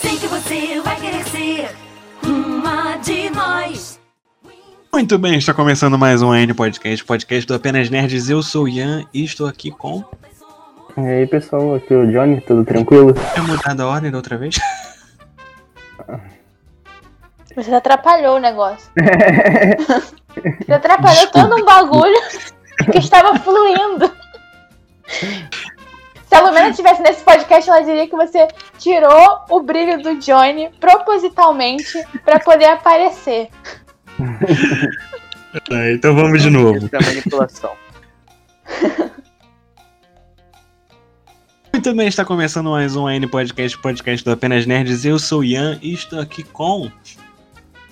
Sei que você vai querer ser uma de nós. Muito bem, está começando mais um N Podcast, podcast do Apenas Nerds. Eu sou o Ian e estou aqui com. E aí pessoal, aqui é o Johnny, tudo tranquilo? É mudado a ordem da outra vez? Você atrapalhou o negócio. Você atrapalhou todo um bagulho que estava fluindo. Se a Lumena estivesse nesse podcast, ela diria que você tirou o brilho do Johnny propositalmente para poder aparecer. É, então vamos de novo. É manipulação. Muito bem, está começando mais um N Podcast, podcast do Apenas Nerds. Eu sou o Ian e estou aqui com.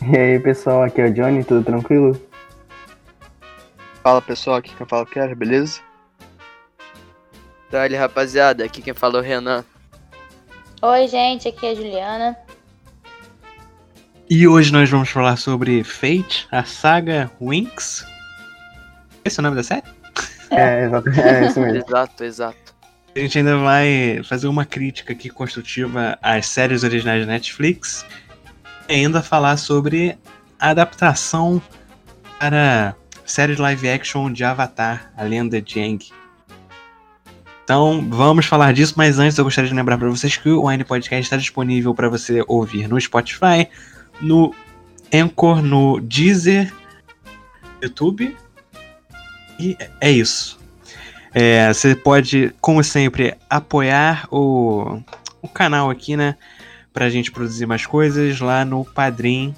E aí pessoal, aqui é o Johnny, tudo tranquilo? Fala pessoal, aqui quem fala é o Kerr, beleza? Dali rapaziada, aqui quem fala é o Renan. Oi, gente, aqui é a Juliana. E hoje nós vamos falar sobre Fate, a saga Winx. Esse é o nome da série? É, exato, é isso mesmo. Exato, exato. A gente ainda vai fazer uma crítica aqui construtiva às séries originais da Netflix e ainda falar sobre a adaptação para série live action de Avatar, a lenda de Aang. Então, vamos falar disso, mas antes eu gostaria de lembrar para vocês que o Wine Podcast está disponível para você ouvir no Spotify, no Anchor, no Deezer, YouTube. E é isso. É, você pode, como sempre, apoiar o, o canal aqui, né? Pra gente produzir mais coisas lá no Padrim.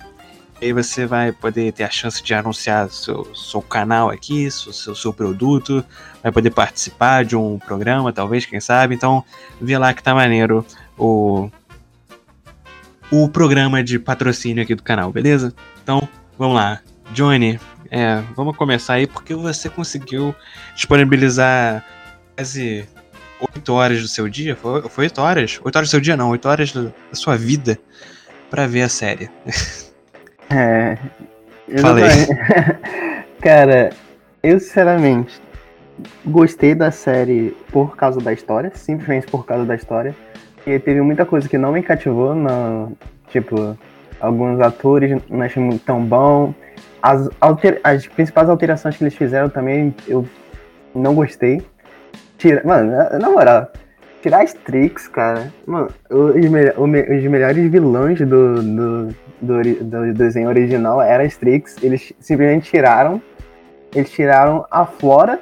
Aí você vai poder ter a chance de anunciar seu, seu canal aqui, seu, seu, seu produto, vai poder participar de um programa, talvez, quem sabe. Então, vê lá que tá maneiro o, o programa de patrocínio aqui do canal, beleza? Então, vamos lá. Johnny, é, vamos começar aí porque você conseguiu disponibilizar quase 8 horas do seu dia. Foi, foi 8 horas? 8 horas do seu dia não, 8 horas da sua vida pra ver a série. É. Falei. Cara, eu sinceramente gostei da série por causa da história, simplesmente por causa da história. E teve muita coisa que não me cativou, não, tipo, alguns atores não achei muito tão bom. As, alter, as principais alterações que eles fizeram também eu não gostei. Tira, mano, na, moral, tirar as Trix, cara, mano, os, me- os melhores vilões do, do, do, do desenho original eram as Trix. Eles simplesmente tiraram. Eles tiraram a Flora.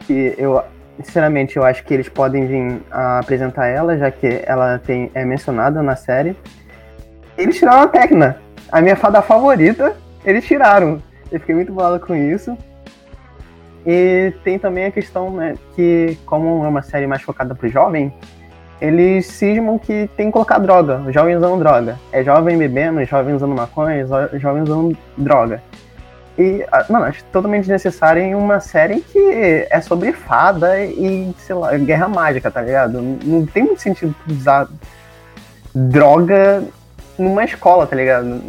Que eu, sinceramente, eu acho que eles podem vir apresentar ela, já que ela tem, é mencionada na série. Eles tiraram a Tecna, a minha fada favorita. Eles tiraram. Eu fiquei muito bolado com isso. E tem também a questão, né, que como é uma série mais focada pro jovem, eles cismam que tem que colocar droga, jovens usando droga. É jovem bebendo, jovem usando maconha, jo- jovem usando droga. E, ah, mano, acho totalmente desnecessário em uma série que é sobre fada e, sei lá, guerra mágica, tá ligado? Não- tem muito sentido usar droga numa escola, tá ligado?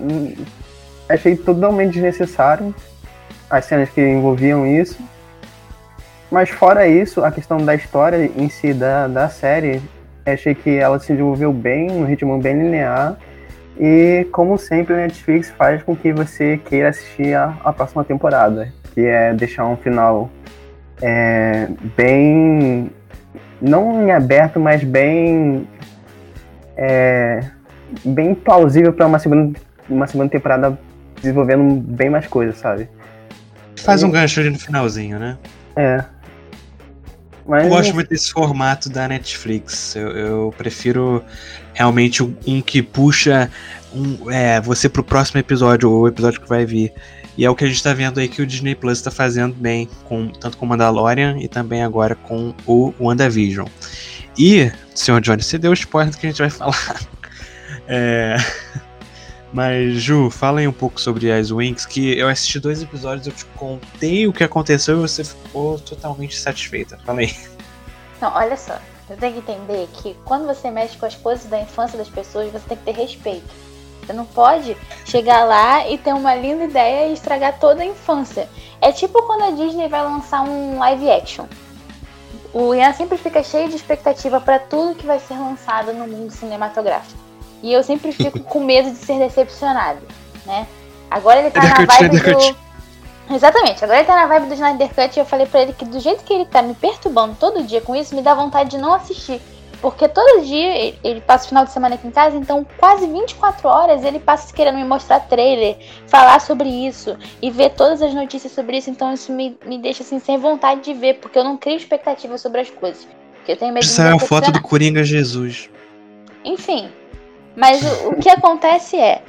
Achei totalmente desnecessário as cenas que envolviam isso. Mas fora isso, a questão da história em si da, da série, achei que ela se desenvolveu bem, um ritmo bem linear. E como sempre, a Netflix faz com que você queira assistir a, a próxima temporada, que é deixar um final é, bem. não em aberto, mas bem. é, bem plausível para uma segunda, uma segunda temporada desenvolvendo bem mais coisas, sabe? Faz um gancho ali no finalzinho, né? É. Mas, Eu gosto muito desse formato da Netflix. Eu, eu prefiro realmente um, que puxa um, é, você pro próximo episódio, ou o episódio que vai vir. E é o que a gente tá vendo aí que o Disney Plus tá fazendo bem, com, tanto com Mandalorian e também agora com o WandaVision. E, senhor Johnny, você deu o spoiler do que a gente vai falar. É, Mas, Ju, fala aí um pouco sobre as Winx, que eu assisti dois episódios, eu te contei o que aconteceu e você ficou totalmente satisfeita. Fala aí. Não, olha só. Você tem que entender que quando você mexe com as coisas da infância das pessoas, você tem que ter respeito. Você não pode chegar lá e ter uma linda ideia e estragar toda a infância. É tipo quando a Disney vai lançar um live action. o Ian sempre fica cheio de expectativa pra tudo que vai ser lançado no mundo cinematográfico. E eu sempre fico com medo de ser decepcionado, né? Agora ele tá na vibe do... Cut. Exatamente, agora ele tá na vibe do Snyder Cut e eu falei pra ele que do jeito que ele tá me perturbando todo dia com isso, me dá vontade de não assistir. Porque todo dia ele- ele passa o final de semana aqui em casa, então quase 24 horas ele passa querendo me mostrar trailer, falar sobre isso e ver todas as notícias sobre isso. Então isso me, me deixa assim sem vontade de ver, porque eu não crio expectativa sobre as coisas. Porque eu tenho medo de me Saiu a foto do. Coringa Jesus. Enfim. Mas o, o que acontece é.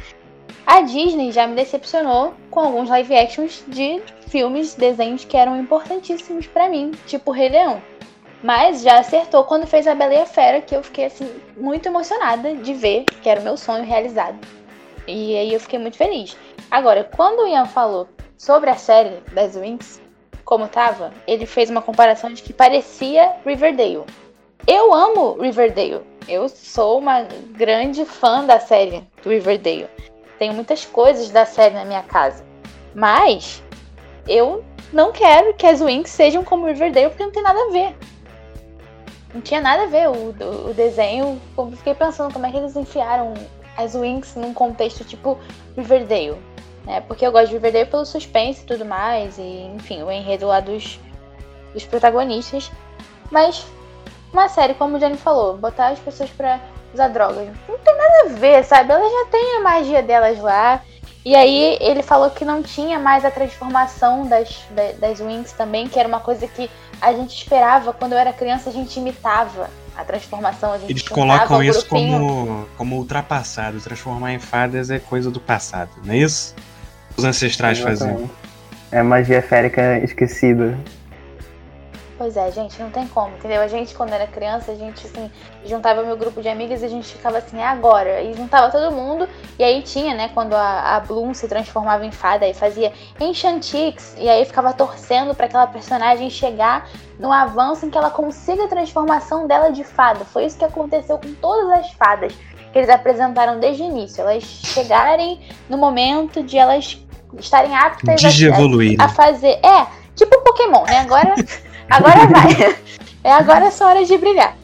A Disney já me decepcionou com alguns live actions de filmes, desenhos que eram importantíssimos pra mim, tipo Rei Leão. Mas já acertou quando fez a Bela e a Fera, que eu fiquei assim muito emocionada de ver, que era o meu sonho realizado. E aí eu fiquei muito feliz. Agora, quando o Ian falou sobre a série das Winx, como tava, ele fez uma comparação de que parecia Riverdale. Eu amo Riverdale. Eu sou uma grande fã da série do Riverdale. Tenho muitas coisas da série na minha casa. Mas eu não quero que as Winx sejam como Riverdale porque não tem nada a ver. Não tinha nada a ver o, o- o desenho. Eu fiquei pensando como é que eles enfiaram as Winx num contexto tipo Riverdale. Né? Porque eu gosto de Riverdale pelo suspense e tudo mais. E, enfim, o enredo lá dos, dos protagonistas. Mas uma série, como o Johnny falou, botar as pessoas pra usar drogas. Não tem nada a ver, sabe? Elas já têm a magia delas lá. E aí ele falou que não tinha mais a transformação das, da- das Wings também, que era uma coisa que a gente esperava quando eu era criança, a gente imitava a transformação. A gente Eles colocam isso como, como ultrapassado. Transformar em fadas é coisa do passado, não é isso? Os ancestrais faziam. Exatamente. É magia férica esquecida. Pois é, gente, não tem como, entendeu? A gente, quando era criança, a gente, assim, juntava meu grupo de amigas e a gente ficava assim, é agora. E juntava todo mundo, e aí tinha, né, quando a, a Bloom se transformava em fada e fazia Enchantix, e aí ficava torcendo pra aquela personagem chegar no avanço em que ela consiga a transformação dela de fada. Foi isso que aconteceu com todas as fadas que eles apresentaram desde o início. Elas chegarem no momento de elas estarem aptas a, Digievoluir. a fazer. É, tipo Pokémon, né? Agora, agora vai. É agora é sua hora de brilhar.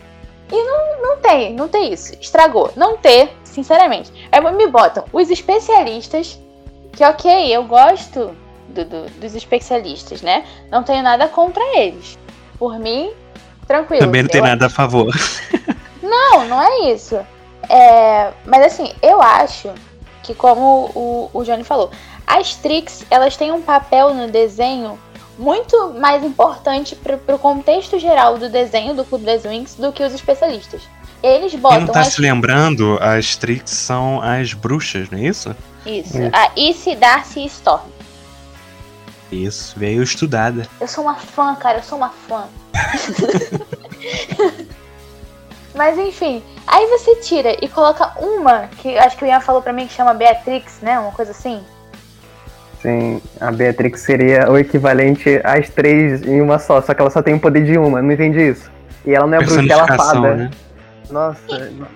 E não, não tem, não tem isso. Estragou. Não ter, sinceramente. Aí me botam os especialistas, que ok, eu gosto do- do- dos especialistas, né? Não tenho nada contra eles. Por mim, tranquilo. Também não tem Eu- nada a favor. não, não é isso. É, mas assim, eu acho que como o, o Johnny falou, as Trix, elas têm um papel no desenho muito mais importante pro, pro contexto geral do desenho do Clube das Winx do que os especialistas. Eles Quem botam não tá as... se lembrando, as Trix são as bruxas, não é isso? Isso, Isso. a Issy, Darcy e Storm. Isso, veio estudada. Eu sou uma fã, cara, eu sou uma fã. Mas enfim, aí você tira e coloca uma, que acho que o Ian falou pra mim que chama Beatrix, né? Uma coisa assim. Sim, a Beatrix seria o equivalente às três em uma só, só que ela só tem o poder de uma, não entendi isso. E ela não é bruxa, ela é fada. né? Nossa,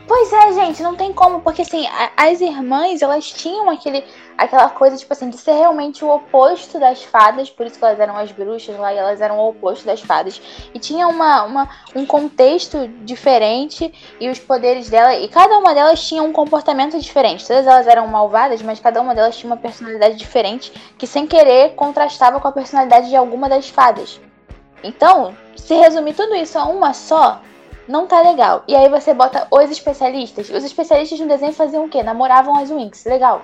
Pois é, gente, não tem como, porque assim, a- as irmãs, elas tinham aquele, aquela coisa, tipo assim, de ser realmente o oposto das fadas, por isso que elas eram as bruxas lá e elas eram o oposto das fadas. E tinha uma, uma, um contexto diferente e os poderes dela, e cada uma delas tinha um comportamento diferente. Todas elas eram malvadas, mas cada uma delas tinha uma personalidade diferente que, sem querer, contrastava com a personalidade de alguma das fadas. Então, se resumir tudo isso a uma só, não tá legal. E aí você bota os especialistas. Os especialistas no desenho faziam o quê? Namoravam as Winx. Legal.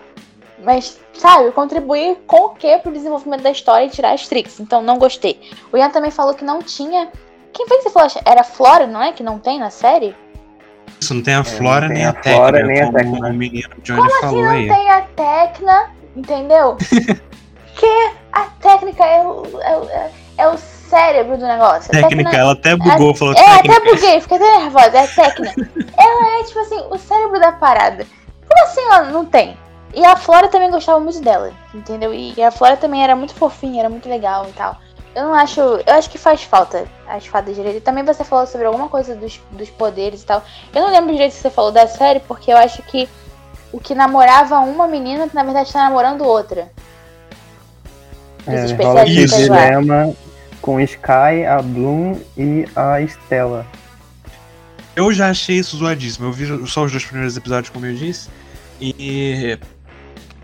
Mas, sabe, contribuir com o quê pro desenvolvimento da história e tirar as tricks. Então, não gostei. O Ian também falou que não tinha. Quem foi que você falou? Era Flora, não é? Que não tem na série? Isso não tem a não Flora tem nem a, a Flora, nem a como Tecna. o menino Johnny falou Não aí. tem a Tecna, entendeu? que a técnica é o, é, o- é- é o cérebro do negócio. A Técnica, ela até bugou, falou É, técnica. até buguei, fiquei até nervosa, é técnica. ela é, tipo assim, o cérebro da parada. Como assim ela não tem? E a Flora também gostava muito dela, entendeu? E a Flora também era muito fofinha, era muito legal e tal. Eu não acho. Eu acho que faz falta as fadas direito. E também você falou sobre alguma coisa dos, dos poderes e tal. Eu não lembro direito o que você falou da série, porque eu acho que o que namorava uma menina, na verdade, tá namorando outra. Dos é, rola esse especialistas lá. dilema. com Sky, a Bloom e a Stella. Eu já achei isso zoadíssimo. Eu vi só os dois primeiros episódios, como eu disse. E.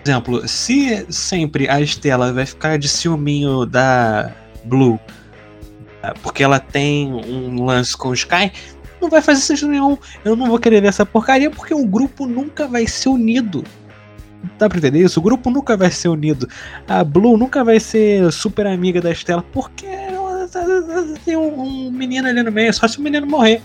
Exemplo, se sempre a Estela vai ficar de ciúminho da Blue porque ela tem um lance com o Sky, não vai fazer sentido nenhum. Eu não vou querer ver essa porcaria porque o grupo nunca vai ser unido. Dá pra entender isso? O grupo nunca vai ser unido. A Blue nunca vai ser super amiga da Estela porque ela tem um, um menino ali no meio, só se o menino morrer.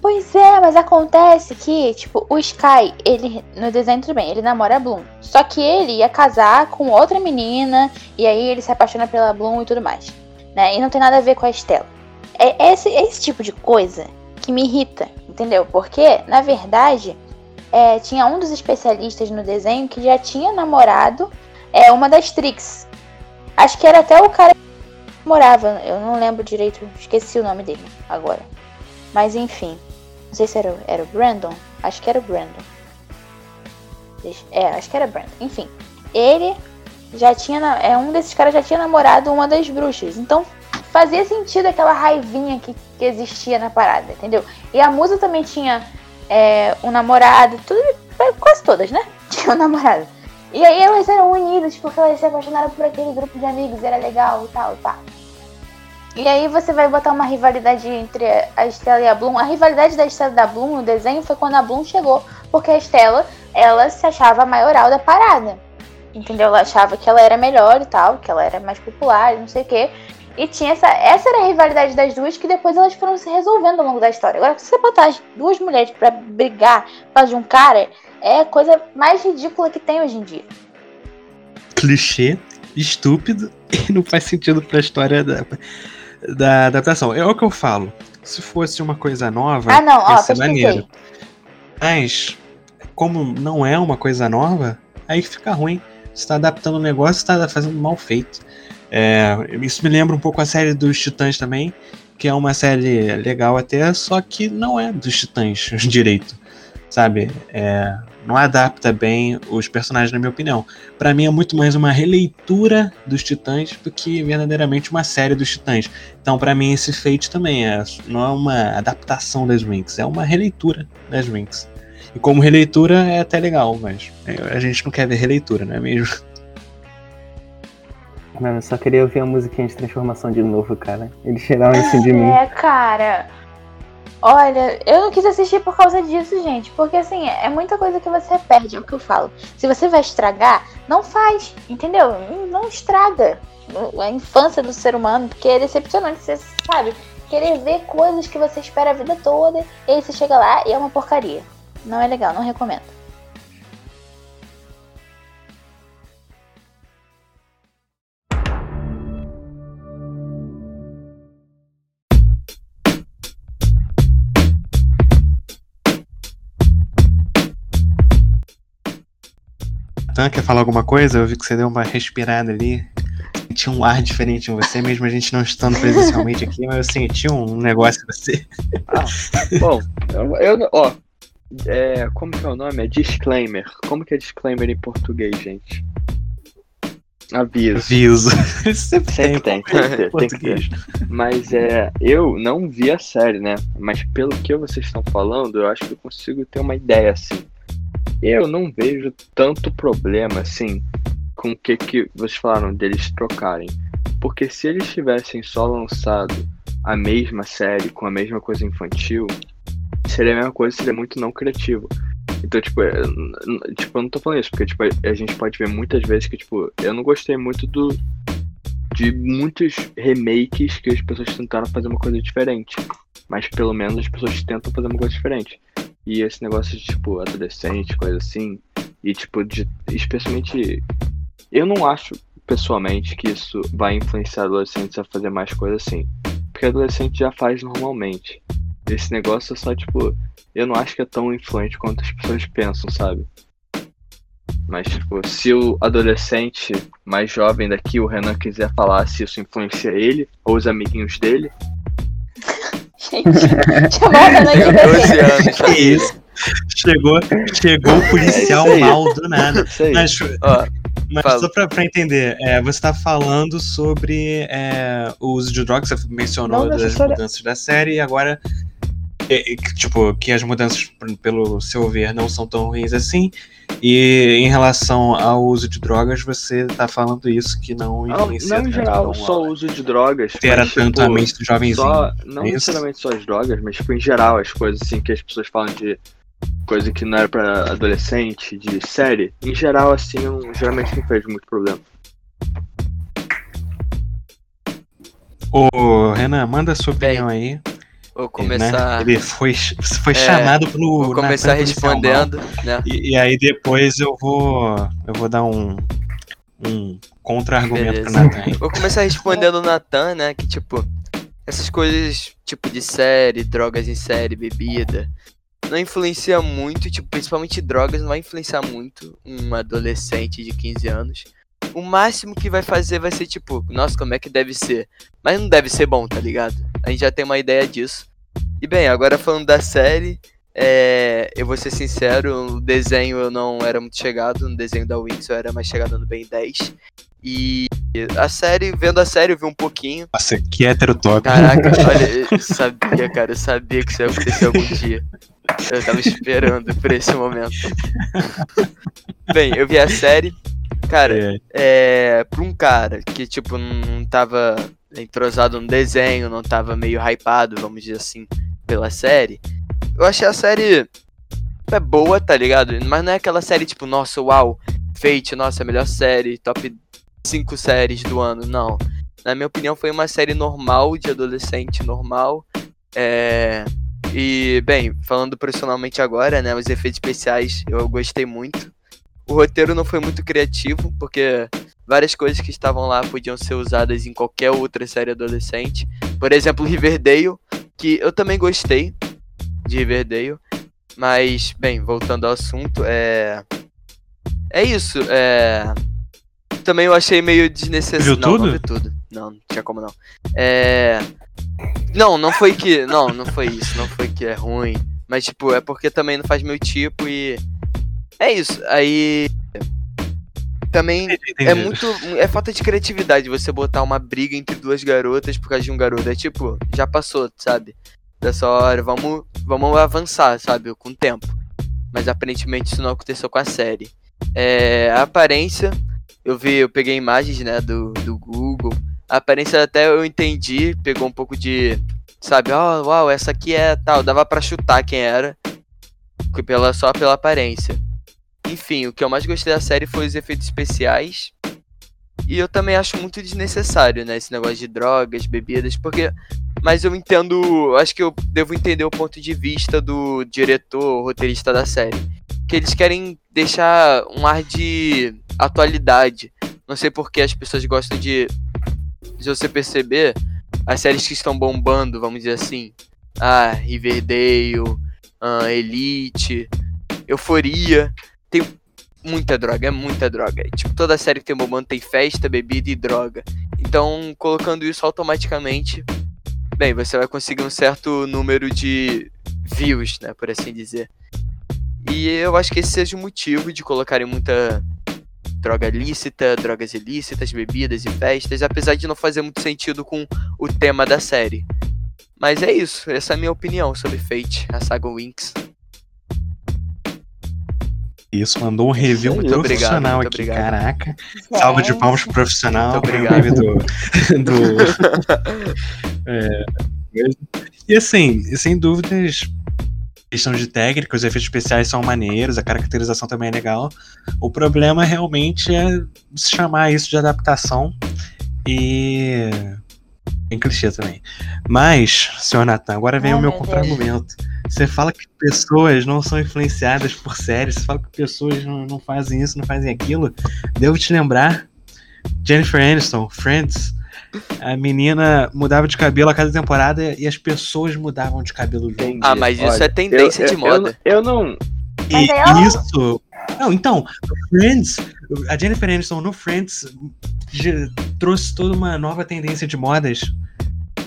Pois é, mas acontece que, tipo, o Sky, ele, no desenho tudo bem, ele namora a Bloom. Só que ele ia casar com outra menina, e aí ele se apaixona pela Bloom e tudo mais. Né? E não tem nada a ver com a Estela. É esse, esse tipo de coisa que me irrita, entendeu? Porque, na verdade, é, tinha um dos especialistas no desenho que já tinha namorado é, uma das Trix. Acho que era até o cara que morava, eu não lembro direito, esqueci o nome dele agora. Mas enfim. Não sei se era, era o Brandon. Acho que era o Brandon. É, acho que era Brandon. Enfim. Ele já tinha. É, um desses caras já tinha namorado uma das bruxas. Então fazia sentido aquela raivinha que, que existia na parada, entendeu? E a musa também tinha é, um namorado, tudo, quase todas, né? Tinha um namorado. E aí elas eram unidas porque elas se apaixonaram por aquele grupo de amigos, era legal e tal, tá. E aí você vai botar uma rivalidade entre a Estela e a Bloom. A rivalidade da Estela e da Bloom no desenho foi quando a Bloom chegou, porque a Estela, ela se achava a maioral da parada. Entendeu? Ela achava que ela era melhor e tal, que ela era mais popular, não sei o quê. E tinha essa. Essa era a rivalidade das duas que depois elas foram se resolvendo ao longo da história. Agora, se você botar as duas mulheres para brigar por de um cara, é a coisa mais ridícula que tem hoje em dia. Clichê, estúpido e não faz sentido pra história da, da adaptação. É o que eu falo. Se fosse uma coisa nova, ah, não, ó, ser maneiro. Mas, como não é uma coisa nova, aí fica ruim. Você tá adaptando o um negócio, você tá fazendo mal feito. É, isso me lembra um pouco a série dos Titãs também, que é uma série legal até, só que não é dos Titãs direito, sabe? É, não adapta bem os personagens, na minha opinião. Para mim é muito mais uma releitura dos Titãs do que verdadeiramente uma série dos Titãs. Então, para mim, esse Fate também é, não é uma adaptação das Winx, é uma releitura das Winx. E como releitura é até legal, mas a gente não quer ver releitura, não é mesmo? Mano, eu só queria ouvir a musiquinha de transformação de novo, cara. Eles tiraram isso de mim. É, cara. Olha, eu não quis assistir por causa disso, gente. Porque assim, é muita coisa que você perde, é o que eu falo. Se você vai estragar, não faz, entendeu? Não estraga a infância do ser humano, porque é decepcionante, você sabe? Querer ver coisas que você espera a vida toda, e aí você chega lá e é uma porcaria. Não é legal, não recomendo. Quer falar alguma coisa? Eu vi que você deu uma respirada ali. Tinha um ar diferente em você, mesmo a gente não estando presencialmente aqui, mas eu senti um negócio em você. Ah, bom, eu, eu ó, é, como que é o nome? É disclaimer. Como que é disclaimer em português, gente? Aviso. Aviso. Sempre, Sempre tem, tem, que ter, tem que ter. Mas é, eu não vi a série, né? Mas pelo que vocês estão falando, eu acho que eu consigo ter uma ideia assim. Eu não vejo tanto problema assim com o que, que vocês falaram deles trocarem. Porque se eles tivessem só lançado a mesma série com a mesma coisa infantil, seria a mesma coisa, seria muito não criativo. Então, tipo, eu, tipo, eu não tô falando isso, porque tipo, a gente pode ver muitas vezes que, tipo, eu não gostei muito do. De muitos remakes que as pessoas tentaram fazer uma coisa diferente. Mas pelo menos as pessoas tentam fazer uma coisa diferente. E esse negócio de, tipo, adolescente, coisa assim. E, tipo, de, especialmente. Eu não acho, pessoalmente, que isso vai influenciar adolescentes a fazer mais coisas assim. Porque adolescente já faz normalmente. Esse negócio é só, tipo, eu não acho que é tão influente quanto as pessoas pensam, sabe? Mas, tipo, se o adolescente mais jovem daqui, o Renan, quiser falar se isso influencia ele ou os amiguinhos dele. Gente, bebê. 12 anos. Que isso? Chegou, chegou o policial É mal do nada. Aí. Mas, Ó, Mas Fala. só pra, pra entender, é, você tá falando sobre é, o uso de drogas, você mencionou Não das mudanças da série, e agora, é, é, que, tipo, que as mudanças, pelo seu ver, não são tão ruins assim, e em relação ao uso de drogas, você tá falando isso, que não Não, influencia não em tanto, geral, não só o uso de drogas. mas, tanto tipo, a mente do jovenzinho. Só, não é necessariamente só as drogas, mas tipo, em geral, as coisas assim que as pessoas falam de coisa que não era pra adolescente, de série, em geral, assim, eu não- geralmente não vejo muito problema. Ô, Renan, manda sua opinião aí. Vou né? começar, Ele foi, foi É, chamado pelo. vou começar Natan policial mal. respondendo, né? E, e aí depois eu vou. Eu vou dar um. Um contra-argumento pro aí. Vou começar respondendo o Natan, né? Que tipo, essas coisas, tipo, de série, drogas em série, bebida, não influencia muito, tipo, principalmente drogas, não vai influenciar muito um adolescente de 15 anos. O máximo que vai fazer vai ser tipo, nossa, como é que deve ser? Mas não deve ser bom, tá ligado? A gente já tem uma ideia disso. E bem, agora falando da série, é, eu vou ser sincero, o desenho eu não era muito chegado, no desenho da Winx eu era mais chegado no Ben 10. E a série, vendo a série, eu vi um pouquinho. Nossa, que hétero top. Caraca, olha, eu sabia, cara, eu sabia que isso ia acontecer algum dia. Eu tava esperando por esse momento. Bem, eu vi a série. Cara, É, é. Pra um cara que, tipo, não tava entrosado no desenho, não tava meio hypado, vamos dizer assim, pela série. Eu achei a série. É boa, tá ligado? Mas não é aquela série tipo, nossa, uau, Fate, nossa, a melhor série, top 5 séries do ano, não. Na minha opinião, foi uma série normal, de adolescente normal. É. E, bem, falando profissionalmente agora, né, os efeitos especiais eu gostei muito. O roteiro não foi muito criativo, porque várias coisas que estavam lá podiam ser usadas em qualquer outra série adolescente. Por exemplo, Riverdale, que eu também gostei de Riverdale. Mas, bem, voltando ao assunto, é. É isso, é. Também eu achei meio desnecessário. Viu não, tudo? não vi tudo. Não, não tinha como não. É. Não, não foi que. Não, não foi isso. Não foi que é ruim. Mas, tipo, é porque também não faz meu tipo e. É isso. Aí. Também entendi. é muito. É falta de criatividade você botar uma briga entre duas garotas por causa de um garoto. É tipo, já passou, sabe? Dessa hora, vamos, vamos avançar, sabe? Com o tempo. Mas aparentemente isso não aconteceu com a série. É, a aparência, eu vi, eu peguei imagens, né, do, do Google. A aparência até eu entendi, pegou um pouco de. Sabe, ó, uau, essa aqui é tal. Dava pra chutar quem era. Pela, só pela aparência. Enfim, o que eu mais gostei da série foi os efeitos especiais. E eu também acho muito desnecessário, né? Esse negócio de drogas, bebidas, porque. Mas eu entendo. Acho que eu devo entender o ponto de vista do diretor, roteirista da série. Que eles querem deixar um ar de atualidade. Não sei porque as pessoas gostam de. Se você perceber, as séries que estão bombando, vamos dizer assim. Ah, Riverdale, ah, Elite, Euforia. Tem muita droga, é muita droga. Tipo, toda série que tem bombando tem festa, bebida e droga. Então, colocando isso automaticamente, bem, você vai conseguir um certo número de views, né, por assim dizer. E eu acho que esse seja o motivo de colocarem muita droga lícita, drogas ilícitas, bebidas e festas, apesar de não fazer muito sentido com o tema da série. Mas é isso, essa é a minha opinião sobre Fate, a saga Winx. Isso, mandou um review Muito profissional obrigado, muito aqui. obrigado. Caraca. Salva de palmas pro profissional. Muito pro obrigado. do. do é, e assim, sem dúvidas, questão de técnica, os efeitos especiais são maneiros, a caracterização também é legal. O problema realmente é chamar isso de adaptação e. Em clichê também. Mas, senhor Natan, agora vem Ai, o meu meu contra-argumento. Você fala que pessoas não são influenciadas por séries, você fala que pessoas não, não fazem isso, não fazem aquilo. Devo te lembrar, Jennifer Aniston, Friends, a menina mudava de cabelo a cada temporada e as pessoas mudavam de cabelo junto. Ah, mas isso Olha, é tendência eu- de eu- moda. Eu, eu não. E isso. Não, então, Friends, a Jennifer Aniston no Friends trouxe toda uma nova tendência de modas.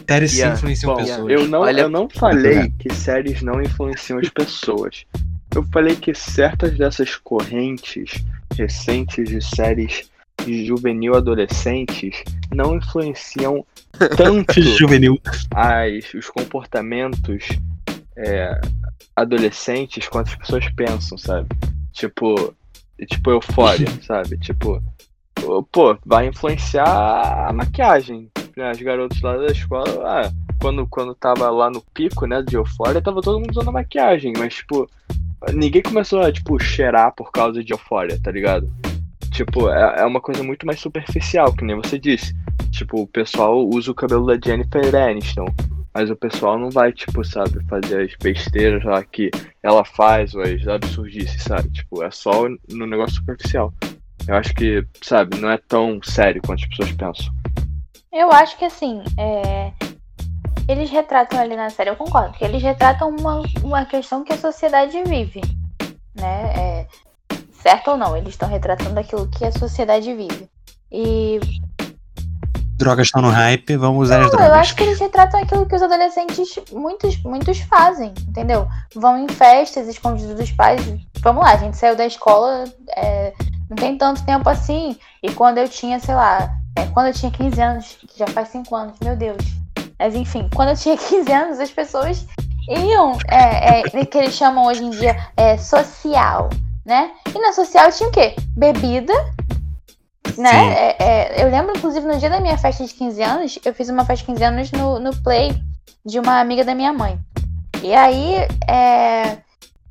Séries sim Yeah. influenciam Bom, pessoas. eu não, Olha- eu não falei que séries não influenciam as pessoas. Eu falei que certas dessas correntes recentes de séries de juvenil adolescentes não influenciam tanto juvenil. as, os comportamentos é, adolescentes quanto as pessoas pensam, sabe? Tipo, tipo euforia, sabe? Tipo, pô, vai influenciar a maquiagem. Né? As garotas lá da escola, ah, quando, quando tava lá no pico, né, de euforia, tava todo mundo usando maquiagem, mas, tipo, ninguém começou a, tipo, cheirar por causa de euforia, tá ligado? Tipo, é, é uma coisa muito mais superficial, que nem você disse. Tipo, o pessoal usa o cabelo da Jennifer Aniston, mas o pessoal não vai, tipo, sabe, fazer as besteiras lá que ela faz, ou as absurdices, sabe? Tipo, é só no negócio superficial. Eu acho que, sabe, não é tão sério quanto as pessoas pensam. Eu acho que assim, é... eles retratam ali na série, eu concordo, que eles retratam uma, uma questão que a sociedade vive, né? É... Certo ou não, eles estão retratando aquilo que a sociedade vive. E. Drogas estão no hype, vamos usar não, as drogas. Eu acho que eles retratam aquilo que os adolescentes, muitos, muitos fazem, entendeu? Vão em festas escondidos dos pais. Vamos lá, a gente saiu da escola, é... não tem tanto tempo assim. E quando eu tinha, sei lá, é, quando eu tinha 15 anos, que já faz 5 anos, meu Deus. Mas enfim, quando eu tinha 15 anos, as pessoas iam, é, é, que eles chamam hoje em dia é, social, né? E na social tinha o quê? Bebida, né? É, é, eu lembro, inclusive, no dia da minha festa de 15 anos, eu fiz uma festa de 15 anos no, no Play de uma amiga da minha mãe. E aí, é,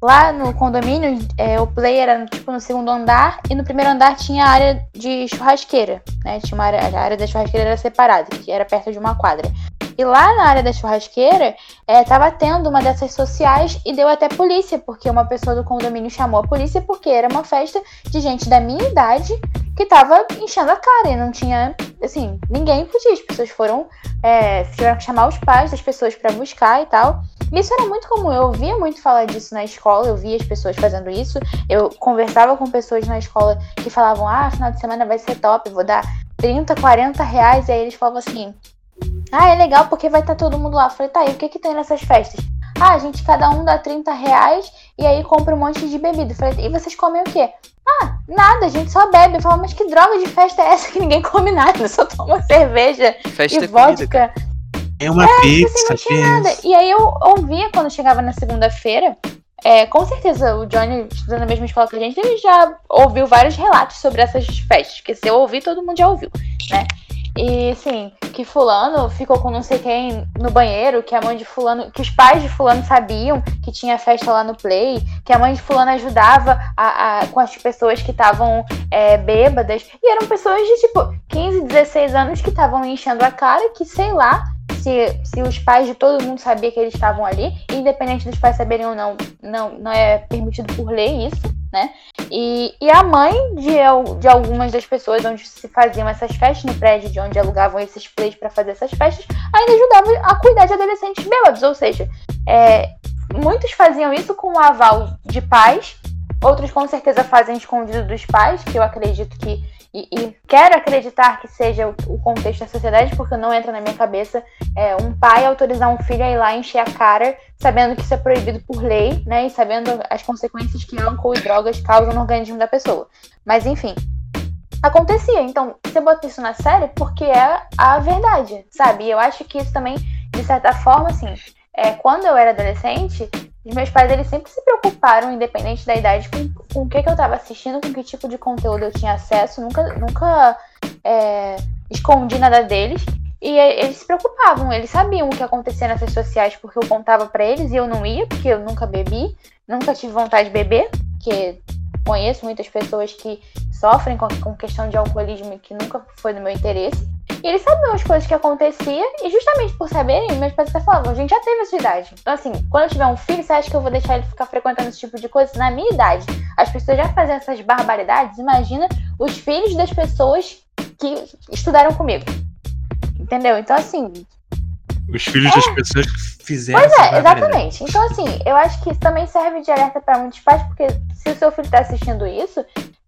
Lá no condomínio, é, o play era tipo no segundo andar e no primeiro andar tinha a área de churrasqueira, né? Tinha uma área, a área da churrasqueira era separada, que era perto de uma quadra. E lá na área da churrasqueira, é, tava tendo uma dessas sociais e deu até polícia, porque uma pessoa do condomínio chamou a polícia porque era uma festa de gente da minha idade que tava enchendo a cara e não tinha, assim, ninguém podia. As pessoas foram, é, tiveram que chamar os pais das pessoas para buscar e tal. Isso era muito comum, eu ouvia muito falar disso na escola, eu via as pessoas fazendo isso. Eu conversava com pessoas na escola que falavam: ah, final de semana vai ser top, vou dar 30, 40 reais. E aí eles falavam assim: ah, é legal porque vai estar tá todo mundo lá. Eu falei: tá, e o que, que tem nessas festas? Ah, a gente, cada um dá 30 reais e aí compra um monte de bebida. Eu falei: e vocês comem o quê? Ah, nada, a gente só bebe. Eu falo, mas que droga de festa é essa que ninguém come nada, só toma cerveja festa e vodka. Comida, é uma é, pizza, assim, nada. E aí eu ouvia quando chegava na segunda-feira. É, com certeza, o Johnny, estudando na mesma escola que a gente, ele já ouviu vários relatos sobre essas festas. Porque se eu ouvir, todo mundo já ouviu, né? E assim, que fulano ficou com não sei quem no banheiro, que a mãe de fulano, que os pais de fulano sabiam que tinha festa lá no play, que a mãe de fulano ajudava a, a com as pessoas que estavam é, bêbadas. E eram pessoas de tipo 15, 16 anos que estavam enchendo a cara, que sei lá, se, se os pais de todo mundo sabiam que eles estavam ali, independente dos pais saberem ou não, não, não é permitido por lei isso, né? E, e a mãe de, de algumas das pessoas onde se faziam essas festas, no prédio de onde alugavam esses plays para fazer essas festas, ainda ajudava a cuidar de adolescentes bêbados, ou seja, é, muitos faziam isso com o aval de pais, outros com certeza fazem escondido dos pais, que eu acredito que e, e, quero acreditar que seja o, o, contexto da sociedade, porque não entra na minha cabeça é, um pai autorizar um filho a ir lá encher a cara, sabendo que isso é proibido por lei, né? E sabendo as consequências que álcool e drogas causam no organismo da pessoa. Mas enfim. Acontecia, então você bota isso na série porque é a verdade, sabe? E eu acho que isso também, de certa forma, assim, é, quando eu era adolescente, os meus pais eles sempre se preocuparam, independente da idade, com, com o que, que eu estava assistindo, com que tipo de conteúdo eu tinha acesso. Nunca, nunca é, escondi nada deles. E eles se preocupavam, eles sabiam o que acontecia nas redes sociais porque eu contava para eles e eu não ia, porque eu nunca bebi, nunca tive vontade de beber, porque conheço muitas pessoas que sofrem com, com questão de alcoolismo e que nunca foi do meu interesse. E eles sabiam as coisas que aconteciam, e justamente por saberem, meus pais até falavam, a gente já teve essa idade. Então, assim, quando eu tiver um filho, você acha que eu vou deixar ele ficar frequentando esse tipo de coisa? Na minha idade, as pessoas já faziam essas barbaridades, imagina os filhos das pessoas que estudaram comigo. Entendeu? Então, assim. Os filhos é. das pessoas que fizeram. Pois é, exatamente. Então, assim, eu acho que isso também serve de alerta para muitos pais, porque se o seu filho está assistindo isso,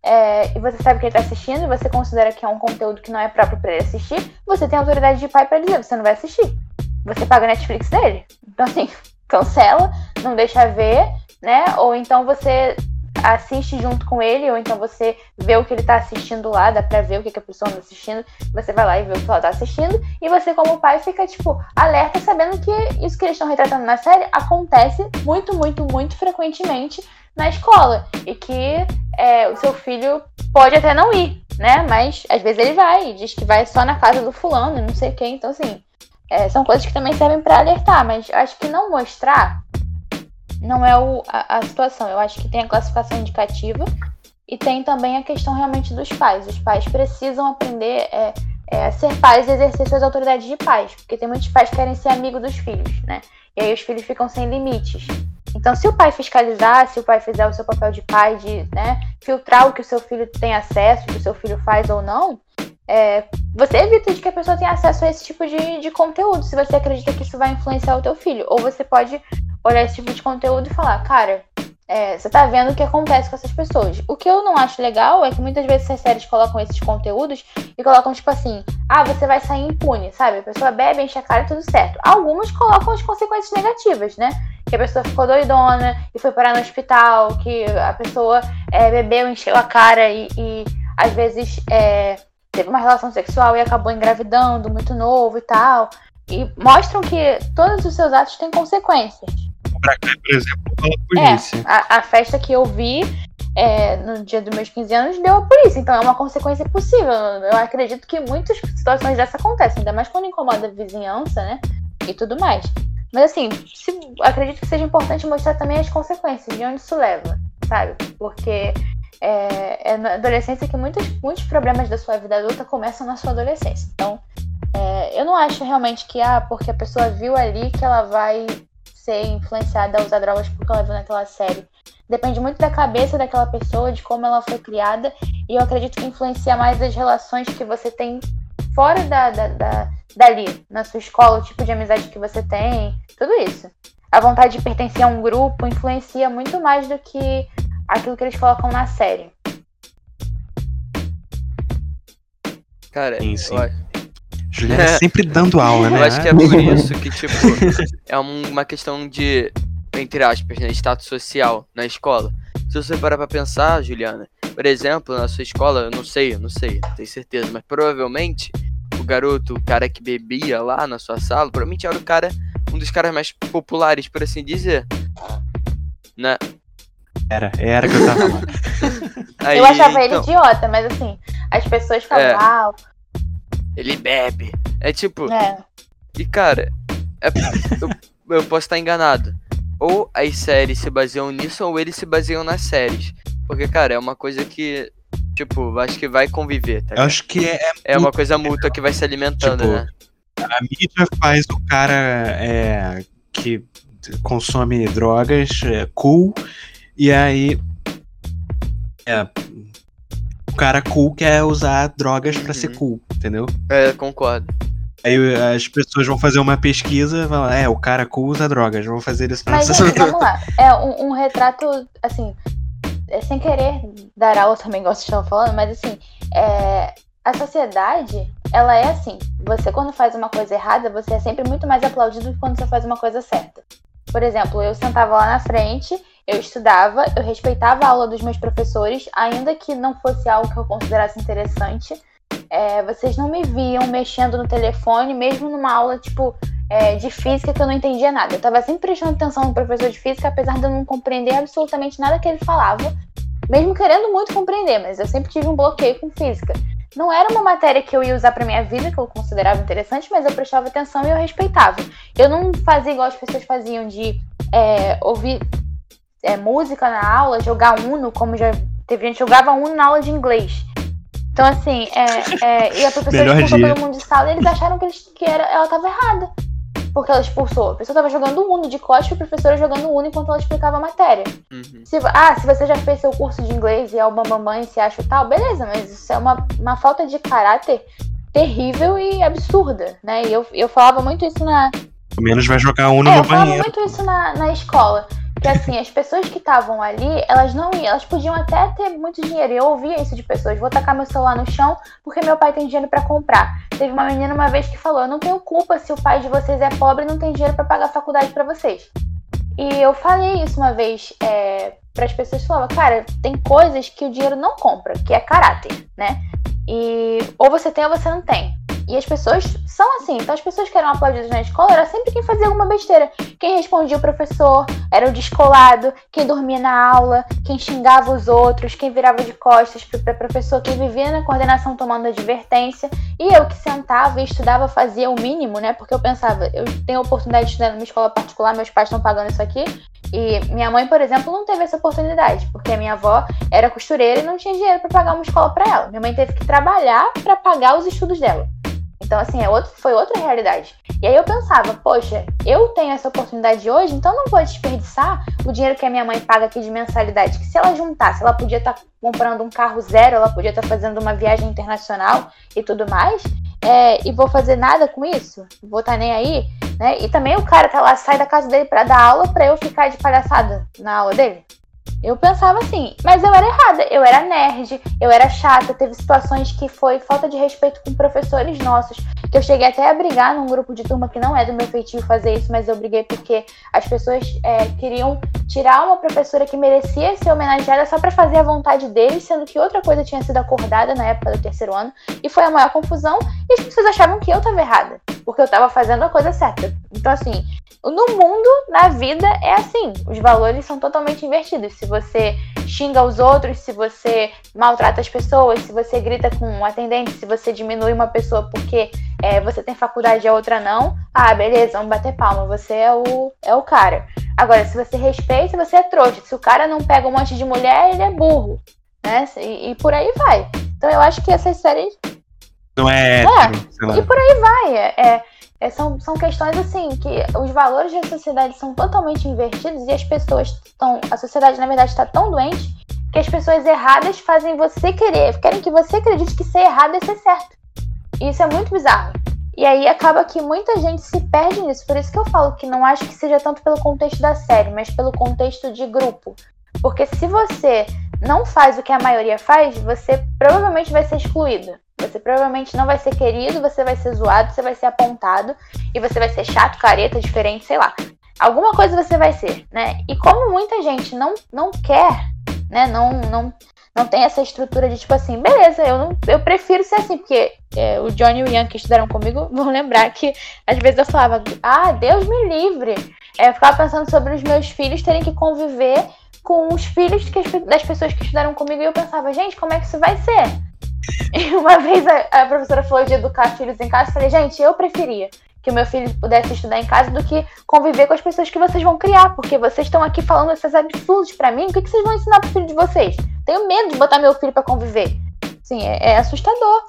é, e você sabe que ele está assistindo e você considera que é um conteúdo que não é próprio para ele assistir, você tem autoridade de pai para dizer, você não vai assistir. Você paga a Netflix dele. Então, assim, cancela, não deixa ver, né? Ou então você assiste junto com ele, ou então você vê o que ele tá assistindo lá, dá pra ver o que, que a pessoa tá assistindo, você vai lá e vê o que ela tá assistindo, e você, como pai, fica, tipo, alerta sabendo que isso que eles estão retratando na série acontece muito, muito, muito frequentemente na escola. E que é, o seu filho pode até não ir, né? Mas às vezes ele vai e diz que vai só na casa do fulano, não sei quem. Então, assim, é, são coisas que também servem para alertar, mas acho que não mostrar não é o, a, a, situação. Eu acho que tem a classificação indicativa e tem também a questão realmente dos pais. Os pais precisam aprender é, é, a ser pais e exercer suas autoridades de pais, porque tem muitos pais que querem ser amigo dos filhos, né? E aí os filhos ficam sem limites. Então, se o pai fiscalizar, se o pai fizer o seu papel de pai, de né, filtrar o que o seu filho tem acesso, o que o seu filho faz ou não, é, você evita de que a pessoa tenha acesso a esse tipo de, de conteúdo, se você acredita que isso vai influenciar o teu filho. Ou você pode olhar esse tipo de conteúdo e falar, cara, é, você tá vendo o que acontece com essas pessoas. O que eu não acho legal é que muitas vezes as séries colocam esses conteúdos e colocam, tipo assim, ah, você vai sair impune, sabe? A pessoa bebe, enche a cara e tudo certo. Algumas colocam as consequências negativas, né? Que a pessoa ficou doidona e foi parar no hospital, que a pessoa é, bebeu, encheu a cara e, e às vezes é, teve uma relação sexual e acabou engravidando muito novo e tal. E mostram que todos os seus atos têm consequências. Braga, por exemplo, fala polícia. É, a, a, festa que eu vi é, no dia dos meus 15 anos deu a polícia, então é uma consequência possível. Eu acredito que muitas situações dessas acontecem, ainda mais quando incomoda a vizinhança, né? E tudo mais. Mas assim, se, acredito que seja importante mostrar também as consequências, de onde isso leva, sabe? Porque é, é na adolescência que muitos, muitos problemas da sua vida adulta começam na sua adolescência. Então, é, eu não acho realmente que, ah, porque a pessoa viu ali que ela vai ser influenciada a usar drogas porque ela viu naquela série. Depende muito da cabeça daquela pessoa, de como ela foi criada, e eu acredito que influencia mais as relações que você tem fora da, da, da dali, na sua escola, o tipo de amizade que você tem, tudo isso. A vontade de pertencer a um grupo influencia muito mais do que aquilo que eles colocam na série. Cara, sim, sim. Juliana é sempre dando aula, né? Eu acho que é por isso que, tipo, é uma questão de, entre aspas, né, status social na escola. Se você parar pra pensar, Juliana, por exemplo, na sua escola, eu não sei, eu não sei, tenho certeza, mas provavelmente o garoto, o cara que bebia lá na sua sala, provavelmente era o cara, um dos caras mais populares, por assim dizer. Né? Era, era que eu tava falando. Aí, eu achava ele então... idiota, mas assim, as pessoas falavam, é. Ele bebe. É tipo. É. E cara, é, eu, eu posso estar enganado. Ou as séries se baseiam nisso, ou eles se baseiam nas séries. Porque, cara, é uma coisa que, tipo, acho que vai conviver, tá Eu acho que é. É uma coisa mútua que vai se alimentando, tipo, né? A mídia faz o cara é, que consome drogas é, cool, e aí. É, cara cool quer usar drogas para ser uhum. cool, entendeu? É, concordo. Aí as pessoas vão fazer uma pesquisa e vão, é, o cara cool usa drogas, vou fazer isso pra Mas, gente, vamos lá. É um, um, retrato, assim, é, sem querer dar aula também, gosto de estar falando, mas assim, é, a sociedade, ela é assim. Você, quando faz uma coisa errada, você é sempre muito mais aplaudido do que quando você faz uma coisa certa. Por exemplo, eu sentava lá na frente eu estudava, eu respeitava a aula dos meus professores, ainda que não fosse algo que eu considerasse interessante. É, vocês não me viam mexendo no telefone, mesmo numa aula, tipo, é, de física que eu não entendia nada. Eu estava sempre prestando atenção no professor de física, apesar de eu não compreender absolutamente nada que ele falava, mesmo querendo muito compreender, mas eu sempre tive um bloqueio com física. Não era uma matéria que eu ia usar para minha vida, que eu considerava interessante, mas eu prestava atenção e eu respeitava. Eu não fazia igual as pessoas faziam de é, ouvir é, música na aula, jogar Uno, como já teve gente jogava Uno na aula de inglês. Então, assim, é, é, e a professora Melhor expulsou dia. todo mundo de sala e eles acharam que, eles, que era, ela estava errada. Porque ela expulsou. A pessoa estava jogando Uno de costas e a professora jogando Uno enquanto ela explicava a matéria. Uhum. Se, ah, se você já fez seu curso de inglês e é uma mamãe se acha tal, beleza, mas isso é uma, uma falta de caráter terrível e absurda, né? E eu, eu falava muito isso na. Menos vai jogar Uno é, no banheiro. Eu falava muito isso na, na escola. Que assim, as pessoas que estavam ali, elas não iam, elas podiam até ter muito dinheiro. Eu ouvia isso de pessoas, vou tacar meu celular no chão porque meu pai tem dinheiro para comprar. Teve uma menina uma vez que falou: "Eu não tenho culpa se o pai de vocês é pobre e não tem dinheiro para pagar a faculdade para vocês". E eu falei isso uma vez é, para as pessoas falava, cara, tem coisas que o dinheiro não compra, que é caráter, né? E ou você tem ou você não tem. E as pessoas são assim. Então, as pessoas que eram aplaudidas na escola era sempre quem fazia alguma besteira. Quem respondia o professor era o descolado, quem dormia na aula, quem xingava os outros, quem virava de costas para o professor, quem vivia na coordenação tomando advertência. E eu que sentava e estudava, fazia o mínimo, né? Porque eu pensava, eu tenho a oportunidade de estudar numa escola particular, meus pais estão pagando isso aqui. E minha mãe, por exemplo, não teve essa oportunidade, porque a minha avó era costureira e não tinha dinheiro para pagar uma escola para ela. Minha mãe teve que trabalhar para pagar os estudos dela. Então, assim, é outro, foi outra realidade. E aí eu pensava, poxa, eu tenho essa oportunidade hoje, então não vou desperdiçar o dinheiro que a minha mãe paga aqui de mensalidade. Que se ela juntasse, ela podia estar tá comprando um carro zero, ela podia estar tá fazendo uma viagem internacional e tudo mais. É, e vou fazer nada com isso? Vou estar tá nem aí? Né? E também o cara tá lá, sai da casa dele para dar aula para eu ficar de palhaçada na aula dele. Eu pensava assim, mas eu era errada, eu era nerd, eu era chata, teve situações que foi falta de respeito com professores nossos, que eu cheguei até a brigar num grupo de turma que não é do meu feitio fazer isso, mas eu briguei porque as pessoas é, queriam tirar uma professora que merecia ser homenageada só para fazer a vontade deles, sendo que outra coisa tinha sido acordada na época do terceiro ano, e foi a maior confusão, e as pessoas achavam que eu estava errada, porque eu estava fazendo a coisa certa. Então, assim, no mundo, na vida, é assim. Os valores são totalmente invertidos. Se você xinga os outros, se você maltrata as pessoas, se você grita com um atendente, se você diminui uma pessoa porque é, você tem faculdade e a outra não, ah, beleza, vamos bater palma, você é o, é o cara. Agora, se você respeita, você é trouxa. Se o cara não pega um monte de mulher, ele é burro. Né? E, e por aí vai. Então eu acho que essas séries. Não é. é e por aí vai. é, é é, são, são questões assim que os valores da sociedade são totalmente invertidos e as pessoas estão. A sociedade, na verdade, está tão doente que as pessoas erradas fazem você querer, querem que você acredite que ser errado é ser certo. E isso é muito bizarro. E aí acaba que muita gente se perde nisso. Por isso que eu falo que não acho que seja tanto pelo contexto da série, mas pelo contexto de grupo. Porque se você não faz o que a maioria faz, você provavelmente vai ser excluído. Você provavelmente não vai ser querido, você vai ser zoado, você vai ser apontado e você vai ser chato, careta, diferente, sei lá. Alguma coisa você vai ser, né? E como muita gente não, não quer, né? Não, não, não tem essa estrutura de tipo assim, beleza, eu, não, eu prefiro ser assim, porque é, o Johnny e o Ian que estudaram comigo vão lembrar que às vezes eu falava, ah, Deus me livre. É, eu ficava pensando sobre os meus filhos terem que conviver com os filhos que, das pessoas que estudaram comigo e eu pensava, gente, como é que isso vai ser? E uma vez a, a, professora falou de educar filhos em casa, eu falei, gente, eu preferia que o meu filho pudesse estudar em casa do que conviver com as pessoas que vocês vão criar, porque vocês estão aqui falando esses absurdos para mim, o que, que vocês vão ensinar pro filho de vocês? Tenho medo de botar meu filho para conviver. Sim, é, é assustador.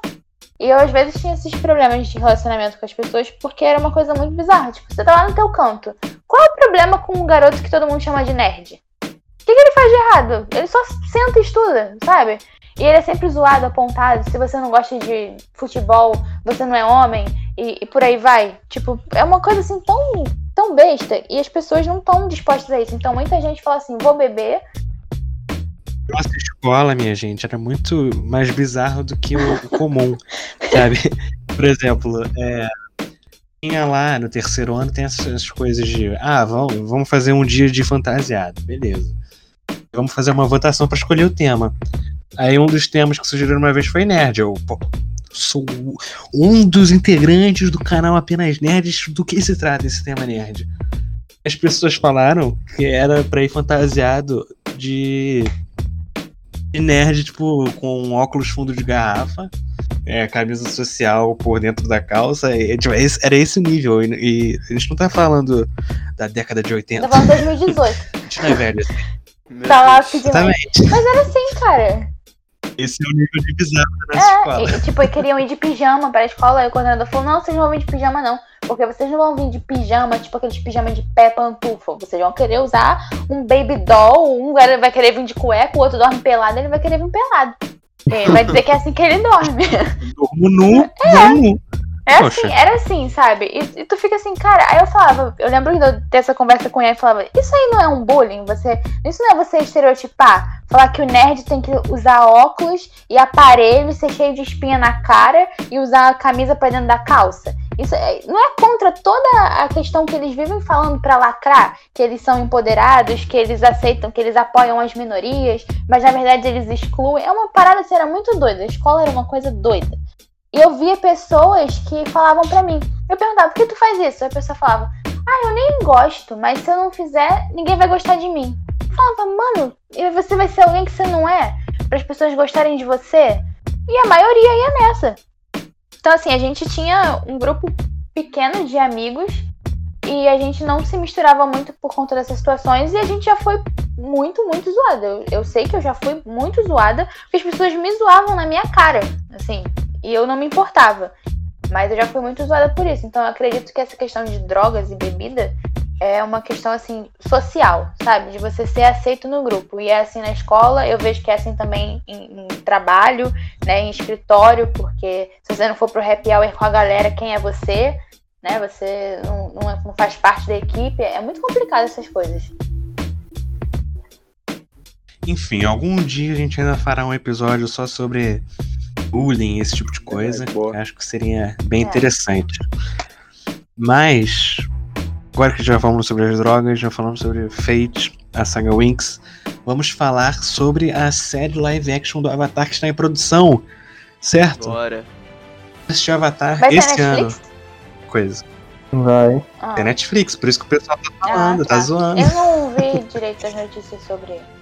E eu, às vezes, tinha esses problemas de relacionamento com as pessoas porque era uma coisa muito bizarra. Tipo, você tá lá no teu canto. Qual é o problema com um garoto que todo mundo chama de nerd? O que, que ele faz de errado? Ele só senta e estuda, sabe? E ele é sempre zoado, apontado. Se você não gosta de futebol, você não é homem. E, e por aí vai. Tipo, é uma coisa assim tão, tão besta. E as pessoas não estão dispostas a isso. Então muita gente fala assim: vou beber. Nossa escola, minha gente, era muito mais bizarro do que o comum, sabe? Por exemplo, é, tinha lá no terceiro ano, tem essas coisas de, ah, vamos, vamos fazer um dia de fantasiado, beleza. Vamos fazer uma votação para escolher o tema. Aí um dos temas que sugeriram uma vez foi nerd. Eu, pô, sou um dos integrantes do canal Apenas Nerds. Do que se trata esse tema nerd? As pessoas falaram que era pra ir fantasiado de, de nerd, tipo, com óculos fundo de garrafa, é, camisa social por dentro da calça. E, tipo, era esse o nível. E, e, a gente não tá falando da década de 80. Tá falando 2018. a gente não é velho assim. Tá lá Exatamente. Mas era assim, cara. Esse é o nível de bizarro da nossa é, escola. E, tipo, queriam ir de pijama pra escola, e o coordenador falou, não, vocês não vão vir de pijama, não. Porque vocês não vão vir de pijama, tipo aqueles pijama de pé pantufa. Vocês vão querer usar um baby doll, um vai querer vir de cueca, o outro dorme pelado, ele vai querer vir pelado. Ele vai dizer que é assim que ele dorme. Dormo nu, é. nu. Era assim, era assim, sabe? E, e, tu fica assim, cara, aí eu falava, eu lembro de eu ter essa conversa com ele e falava, isso aí não é um bullying? Você, isso não é você estereotipar? Falar que o nerd tem que usar óculos e aparelho, ser cheio de espinha na cara e usar a camisa pra dentro da calça. Isso é, não é contra toda a questão que eles vivem falando para lacrar, que eles são empoderados, que eles aceitam, que eles apoiam as minorias, mas na verdade eles excluem. É uma parada que era muito doida. A escola era uma coisa doida. E eu via pessoas que falavam para mim. Eu perguntava, por que tu faz isso? A pessoa falava, ah, eu nem gosto, mas se eu não fizer, ninguém vai gostar de mim. Eu falava, mano, você vai ser alguém que você não é? Para as pessoas gostarem de você? E a maioria ia nessa. Então, assim, a gente tinha um grupo pequeno de amigos e a gente não se misturava muito por conta dessas situações e a gente já foi muito, muito zoada. Eu, eu sei que eu já fui muito zoada porque as pessoas me zoavam na minha cara, assim, e eu não me importava. Mas eu já fui muito zoada por isso. Então eu acredito que essa questão de drogas e bebida é uma questão assim social, sabe? De você ser aceito no grupo. E é assim na escola, eu vejo que é assim também em, em trabalho, né, em escritório, porque se você não for pro happy hour com a galera, quem é você? Né? Você não, não, é, não faz parte da equipe. É muito complicado essas coisas. Enfim, algum dia a gente ainda fará um episódio só sobre bullying, esse tipo de coisa. É, acho que seria bem é. interessante. Mas, agora que já falamos sobre as drogas, já falamos sobre Fate, a saga Winx, vamos falar sobre a série live action do Avatar que está em produção, certo? Bora. Assistiu Avatar Vai esse ano. Coisa. Vai. Ah. É Netflix, por isso que o pessoal tá falando, ah, tá. tá zoando. Eu não vi direito as notícias sobre ele.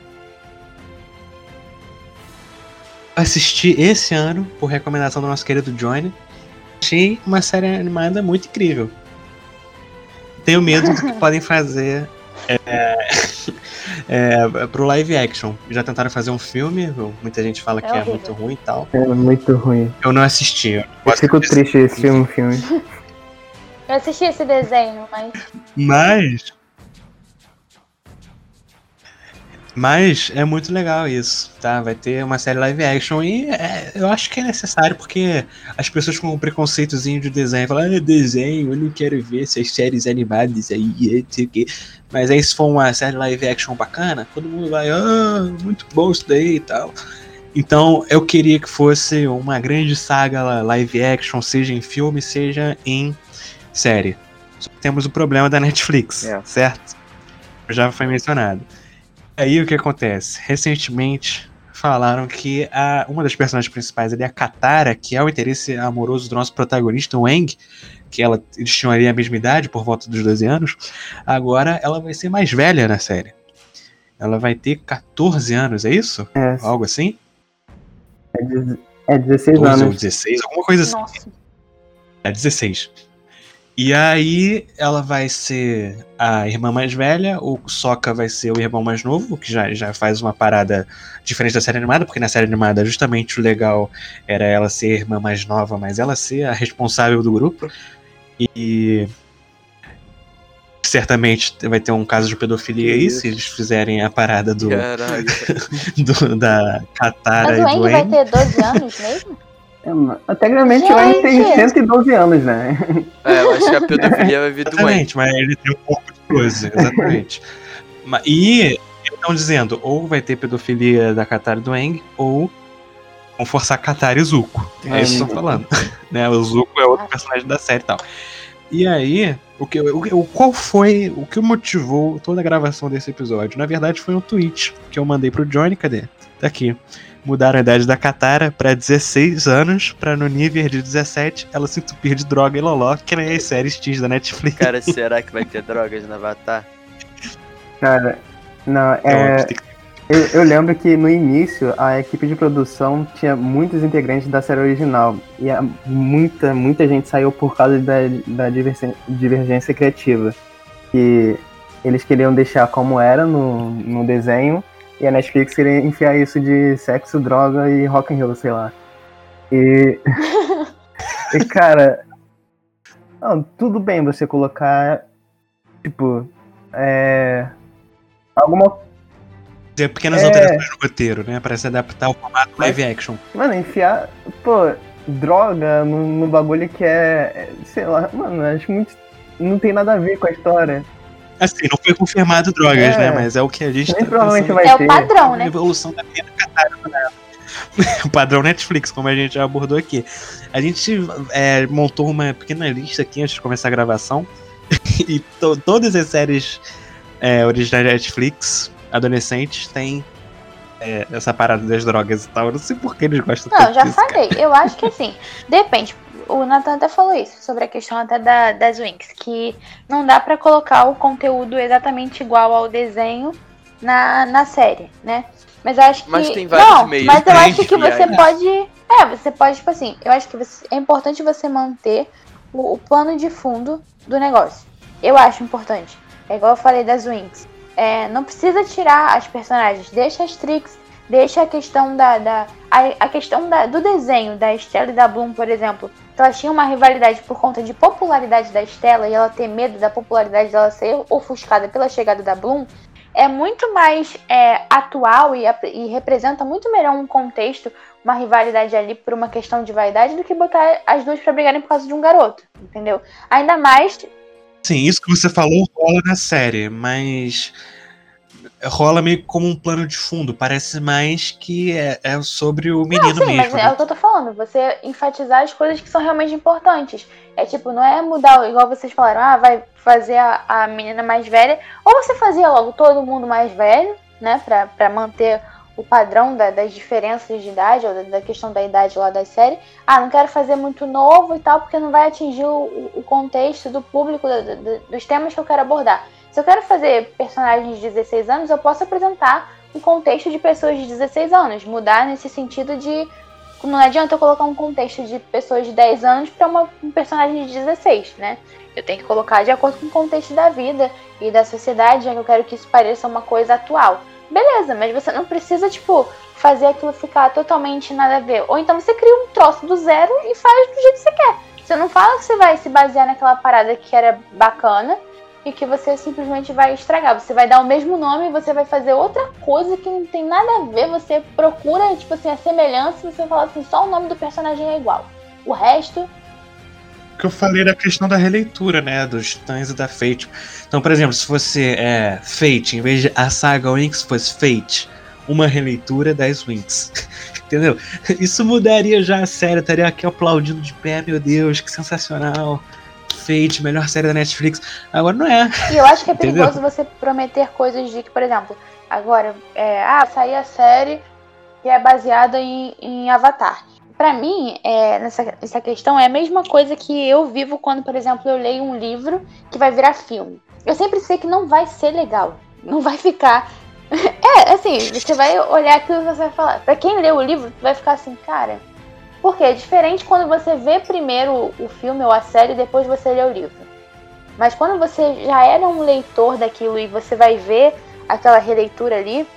Assisti esse ano, por recomendação do nosso querido Johnny. Achei uma série animada muito incrível. Tenho medo do que podem fazer é, é, pro live action. Já tentaram fazer um filme, muita gente fala é que horrível. é muito ruim e tal. É muito ruim. Eu não assisti. Eu, eu fico triste esse um filme. Eu assisti esse desenho, mas. Mas Mas é muito legal isso, tá? Vai ter uma série live action e é, eu acho que é necessário porque as pessoas com um preconceitozinho de desenho falam, ah, desenho, eu não quero ver essas séries animadas aí, sei o quê. Mas aí se for uma série live action bacana, todo mundo vai, ah, muito bom isso daí e tal. Então eu queria que fosse uma grande saga live action, seja em filme, seja em série. Só temos o problema da Netflix, é. certo? Já foi mencionado. Aí o que acontece? Recentemente falaram que a, uma das personagens principais ali, a Katara, que é o interesse amoroso do nosso protagonista, o Wang, que ela, eles tinham ali a mesma idade, por volta dos 12 anos, agora ela vai ser mais velha na série. Ela vai ter 14 anos, é isso? É. Algo assim? É, 16 12 anos. ou 16, alguma coisa assim. Nossa. É 16. E aí ela vai ser a irmã mais velha, o Sokka vai ser o irmão mais novo, que já, já faz uma parada diferente da série animada, porque na série animada justamente o legal era ela ser a irmã mais nova, mas ela ser a responsável do grupo. E certamente vai ter um caso de pedofilia aí, se eles fizerem a parada do, do da Katara Mas o Eng vai ter 12 anos mesmo? É, tecnicamente o Eren tem 112 anos, né? É, eu acho que a pedofilia vai vir do Exatamente, mas ele tem um pouco de coisa, exatamente. e estão dizendo, ou vai ter pedofilia da Katara e do Eng, ou vão forçar Katara e Zuko. É, isso que estão falando. né? O Zuko é outro personagem da série e tal. E aí, o que, o, qual foi o que motivou toda a gravação desse episódio? Na verdade, foi um tweet que eu mandei pro Johnny, cadê? Tá aqui mudaram a idade da Katara para 16 anos, para no nível de 17 ela se entupir de droga e loló, que nem as séries teens da Netflix. Cara, será que vai ter drogas na Avatar? Cara, não, é. Eu, eu, lembro que no início a equipe de produção tinha muitos integrantes da série original e a, muita, muita gente saiu por causa da, da divergência criativa. Que eles queriam deixar como era no, no desenho e a Netflix queria enfiar isso de sexo, droga e rock and roll, sei lá. E. e cara. Não, tudo bem você colocar. Tipo. É. Alguma. Pequenas é... alterações no roteiro, né? Pra se adaptar ao formato live action. Mano, enfiar. Pô, droga no, no bagulho que é, sei lá, mano, acho muito. Não tem nada a ver com a história. Assim, não foi confirmado drogas, é, né? Mas é o que a gente tá provavelmente vai É ter. o padrão, né? evolução da pena catarata né? O padrão Netflix, como a gente já abordou aqui. A gente é, montou uma pequena lista aqui antes de começar a gravação. e to todas as séries é, originais da Netflix, adolescentes, têm é, essa parada das drogas e tal. Eu não sei por que eles gostam Não, tanto já disso, falei. Eu acho que assim, depende. O Nathan até falou isso, sobre a questão até da, das Winx, que não dá pra colocar o conteúdo exatamente igual ao desenho na, na série, né? Mas acho que. Mas tem vários não, meios mas eu pra acho que você isso. pode. É, você pode, tipo assim, eu acho que você- é importante você manter o, o plano de fundo do negócio. Eu acho importante. É igual eu falei das Winx. É, não precisa tirar as personagens, deixa as tricks, deixa a questão da. da a, a questão da- do desenho da Estela e da Bloom, por exemplo. Que elas tinham uma rivalidade por conta de popularidade da Estela e ela ter medo da popularidade dela ser ofuscada pela chegada da Bloom. É muito mais é, atual e, e representa muito melhor um contexto, uma rivalidade ali por uma questão de vaidade, do que botar as duas pra brigarem por causa de um garoto, entendeu? Ainda mais Sim, isso que você falou rola na série, mas rola meio como um plano de fundo. Parece mais que é, é sobre o menino Não, sim, mesmo. mas né? é o que eu tô falando. Você enfatizar as coisas que são realmente importantes. É tipo, não é mudar, igual vocês falaram, ah, vai fazer a, a menina mais velha. Ou você fazia logo todo mundo mais velho, né? Pra, pra manter o padrão da- das diferenças de idade, ou da, da questão da idade lá da série. Ah, não quero fazer muito novo e tal, porque não vai atingir o, o contexto do público, da- da- dos temas que eu quero abordar. Se eu quero fazer personagens de 16 anos, eu posso apresentar um contexto de pessoas de 16 anos. Mudar nesse sentido de. Não adianta eu colocar um contexto de pessoas de 10 anos para um personagem de 16, né? Eu tenho que colocar de acordo com o contexto da vida e da sociedade, já que eu quero que isso pareça uma coisa atual. Beleza, mas você não precisa, tipo, fazer aquilo ficar totalmente nada a ver. Ou então você cria um troço do zero e faz do jeito que você quer. Você não fala que você vai se basear naquela parada que era bacana e que você simplesmente vai estragar. Você vai dar o mesmo nome e você vai fazer outra coisa que não tem nada a ver. Você procura, tipo assim, a semelhança e você fala assim, só o nome do personagem é igual. O resto, que eu falei da questão da releitura, né? Dos Titãs e da Fate. Então, por exemplo, se fosse é, Fate, em vez de a saga Winx fosse Fate, uma releitura das Winx. Entendeu? Isso mudaria já a série, estaria aqui aplaudindo de pé, meu Deus, que sensacional. Fate, melhor série da Netflix. Agora não é. E eu acho que é perigoso você prometer coisas de que, por exemplo, agora, é, ah, sair a série que é baseada em, em Avatar. Pra mim, é, nessa, essa questão é a mesma coisa que eu vivo quando, por exemplo, eu leio um livro que vai virar filme. Eu sempre sei que não vai ser legal. Não vai ficar. É, assim, você vai olhar aquilo e você vai falar. Pra quem lê o livro, vai ficar assim, cara. Porque é diferente quando você vê primeiro o filme ou a série e depois você lê o livro. Mas quando você já era um leitor daquilo e você vai ver aquela releitura ali,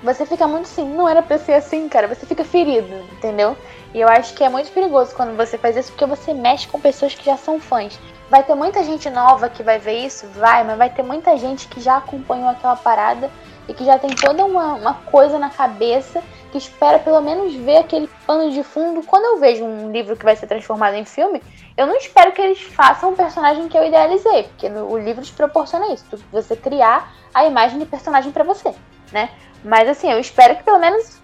você fica muito assim, não era pra ser assim, cara. Você fica ferido, entendeu? E eu acho que é muito perigoso quando você faz isso, porque você mexe com pessoas que já são fãs. Vai ter muita gente nova que vai ver isso? Vai, mas vai ter muita gente que já acompanhou aquela parada e que já tem toda uma, uma coisa na cabeça que espera pelo menos ver aquele pano de fundo. Quando eu vejo um livro que vai ser transformado em filme, eu não espero que eles façam um personagem que eu idealizei, porque o livro te proporciona isso, você criar a imagem de personagem pra você, né? Mas assim, eu espero que pelo menos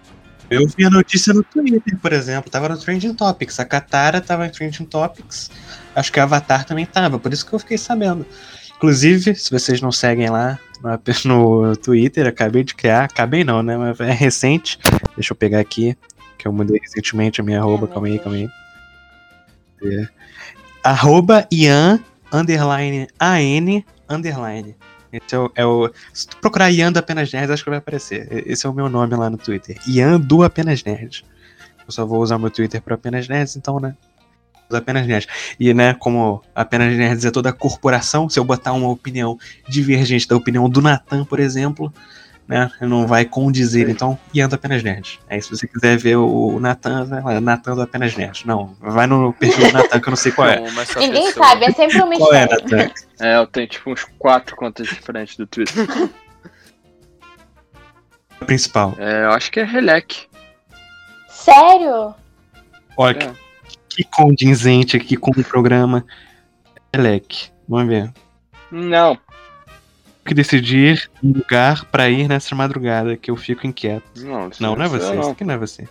Eu vi a notícia no Twitter, por exemplo, tava no Trending Topics. A Katara tava em Trending Topics. Acho que a Avatar também tava, por isso que eu fiquei sabendo. Inclusive, se vocês não seguem lá no, no Twitter, acabei de criar. Acabei não, né? Mas é recente. Deixa eu pegar aqui, que eu mudei recentemente a minha arroba. meu calma aí, calma aí. É. Arroba Ian, underline, AN, underline. Esse é o, é o- Se tu procurar Ian do Apenas Nerd, acho que vai aparecer. Esse é o meu nome lá no Twitter. Ian do Apenas Nerd. Eu só vou usar meu Twitter para Apenas Nerds, então, né? Apenas Nerds. E, né, como Apenas Nerds é toda a corporação, se eu botar uma opinião divergente da opinião do Natan, por exemplo, né, não vai condizer. Então, Ian do Apenas Nerds. Aí, se você quiser ver o, Natan, vai lá, Natan do Apenas Nerds. Não, vai no perfil do Natan, que eu não sei qual é. Só ninguém pessoa. sabe, é sempre um Qual é, mistério. Natan? É, eu tenho tipo uns quatro contas diferentes do Twitter. A principal. É, eu acho que é Relec. Sério? Olha, É. que condizente aqui com o programa. Elec, vamos ver. Não. Que decidir um lugar pra ir nessa madrugada, que eu fico inquieto. Não, Não, não é você. não. Isso aqui não é você.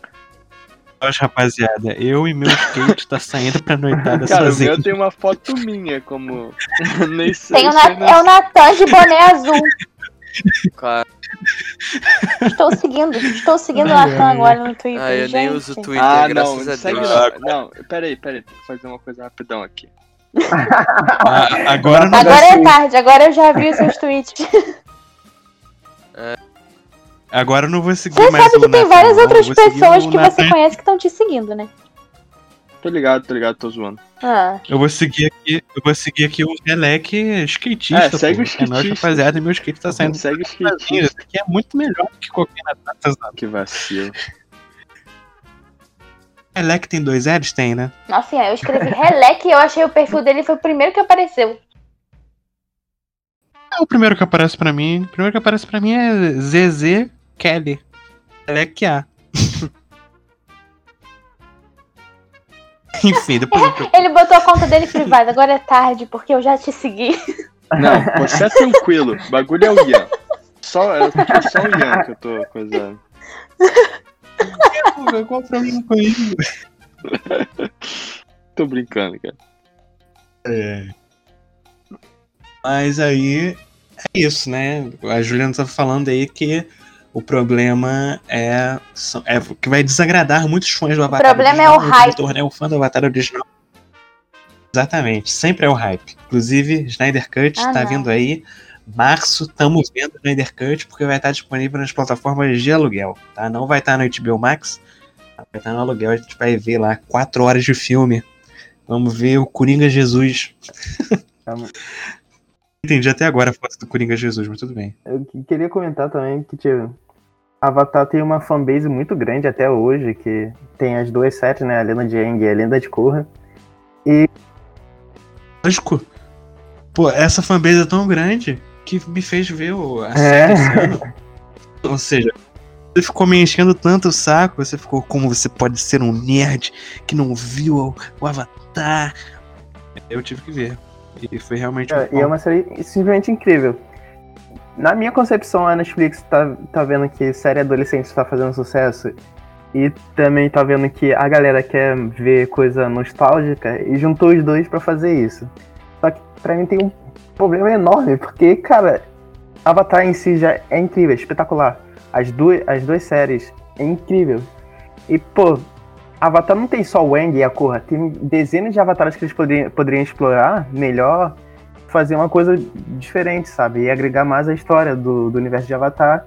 Hoje, rapaziada, eu e meu skate tá saindo pra noitada Cara, o sozinho. meu tem uma foto minha, como. Nem sei. Tem o se Na- ainda- é o Natan de boné azul. Cara, Estou seguindo, estou seguindo o Natan agora no Twitter. ah, eu nem gente. uso Twitter, Ah, não, graças não a segue Deus. não. Não, peraí, peraí, tem que fazer uma coisa rapidão aqui. Ah, agora não Agora é tarde, agora eu já vi os seus tweets. Agora eu não vou seguir Você mais sabe o que tem várias outras pessoas o que Nathan. você conhece que estão te seguindo, né? Tô ligado, tô ligado, tô zoando. Ah, Eu vou seguir aqui, eu vou seguir aqui o Relec skatista. É, segue pô. o É nóis, skatista. rapaziada, e meu skate tá saindo. Segue o skatista. Isso aqui é muito melhor do que qualquer Nathan. Que vacilo. Relec tem dois L's? Tem, né? nossa, eu escrevi Relec e eu achei o perfil dele foi o primeiro que apareceu. É o primeiro que aparece pra mim. O primeiro que aparece pra mim é ZZ Kelly. Relec A. Enfim, depois eu. Ele botou a conta dele privada, agora é tarde, porque eu já te segui. Não, você é tranquilo. O bagulho é o Ian. Só, é só o Ian que eu tô coisando. Qual o problema com isso? Tô brincando, cara. É. Mas aí é isso, né? A Juliana tá falando aí que o problema é, é que vai desagradar muitos fãs do Avatar. problema é o original, hype. Vitor, né? O fã do Avatar original. Exatamente, sempre é o hype. Inclusive, Snyder Cut Ah, tá não. vindo aí. Março, estamos vendo Snyder Cut, porque vai estar disponível nas plataformas de aluguel, tá? Não vai estar no HBO Max, vai estar no aluguel. A gente vai ver lá quatro horas de filme. Vamos ver o Coringa Jesus. Entendi até agora a foto do Coringa Jesus, mas tudo bem. Eu que- queria comentar também que, tipo, Avatar tem uma fanbase muito grande até hoje, que tem as duas séries, né? A Lenda de Aang e a Lenda de Korra. Lógico. Pô, essa fanbase é tão grande que me fez ver o, a É. Ou seja, você ficou me enchendo tanto o saco, você ficou como você pode ser um nerd que não viu o, Avatar. Eu tive que ver. E foi realmente É, e é uma série simplesmente incrível. Na minha concepção, a Netflix tá, tá vendo que série adolescente está fazendo sucesso. E também tá vendo que a galera quer ver coisa nostálgica e juntou os dois pra fazer isso. Só que pra mim tem um problema enorme, porque, cara, Avatar em si já é incrível, espetacular. As duas, as duas séries é incrível. E, pô, Avatar não tem só o Wang e a Korra, tem dezenas de avatares que eles poderiam, poderiam explorar melhor, fazer uma coisa diferente, sabe? E agregar mais a história do, do universo de Avatar.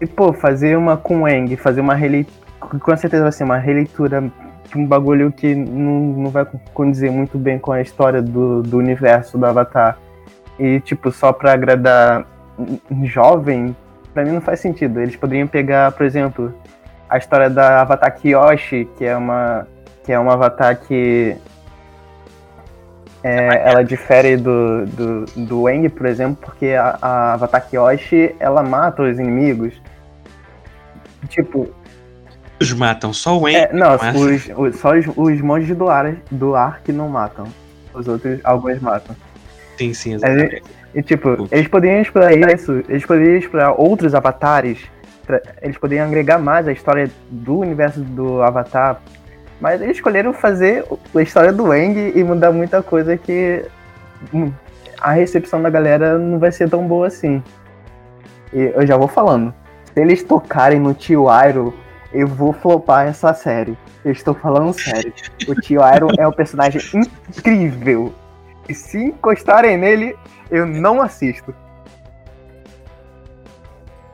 E, pô, fazer uma com Wang, fazer uma releitura, com certeza vai ser uma releitura de um bagulho que não, não vai condizer muito bem com a história do, do universo do Avatar. E, tipo, só pra agradar jovem, pra mim não faz sentido. Eles poderiam pegar, por exemplo, a história da Avatar Kyoshi, que é uma que é um avatar que é, ela difere do, do, do Wang, por exemplo, porque a, a Avatar Kyoshi, ela mata os inimigos. Tipo, Os matam, só o Wayne. é, não, os, os- só os, os monges do ar, do ar que não matam. Os outros, alguns matam. Sim, sim, exatamente. E tipo, Ups. eles poderiam explorar isso, eles poderiam explorar outros avatares, eles poderiam agregar mais a história do universo do Avatar, mas eles escolheram fazer a história do Wang e mudar muita coisa que hum, a recepção da galera não vai ser tão boa assim. E eu já vou falando, se eles tocarem no Tio Iroh, eu vou flopar essa série. Eu estou falando sério. O Tio Iroh é um personagem incrível. E se encostarem nele, eu não assisto.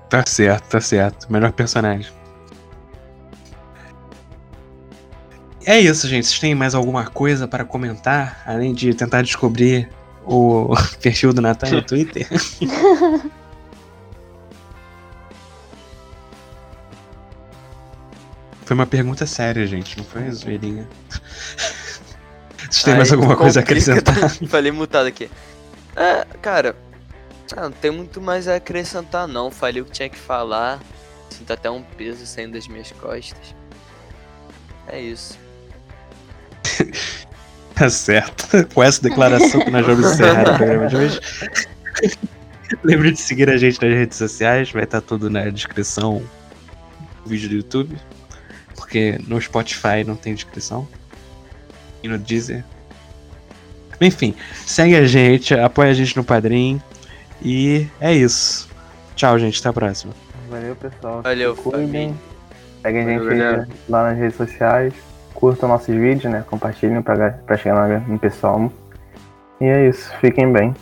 Tá certo, tá certo. Melhor personagem. É isso, gente. Vocês têm mais alguma coisa para comentar? Além de tentar descobrir o perfil do Natan no Twitter? Foi uma pergunta séria, gente. Não foi zoeirinha. Vocês têm mais alguma coisa a acrescentar? Falei mutado aqui. É, cara, ah, não tem muito mais a acrescentar não. Falei o que tinha que falar. Sinto até um peso saindo das minhas costas. É isso. Tá certo. Com essa declaração que nós vamos encerrar o programa de hoje. Lembre de seguir a gente nas redes sociais, vai estar tudo na descrição do vídeo do YouTube. Porque no Spotify não tem descrição. E no Deezer. Enfim, segue a gente, apoia a gente no Padrim. E é isso. Tchau, gente. Até a próxima. Valeu, pessoal. Valeu, Se cuidem. família. Segue a gente Valeu, lá nas redes sociais. Curtam nossos vídeos, né? Compartilhem pra chegar no pessoal. E é isso. Fiquem bem.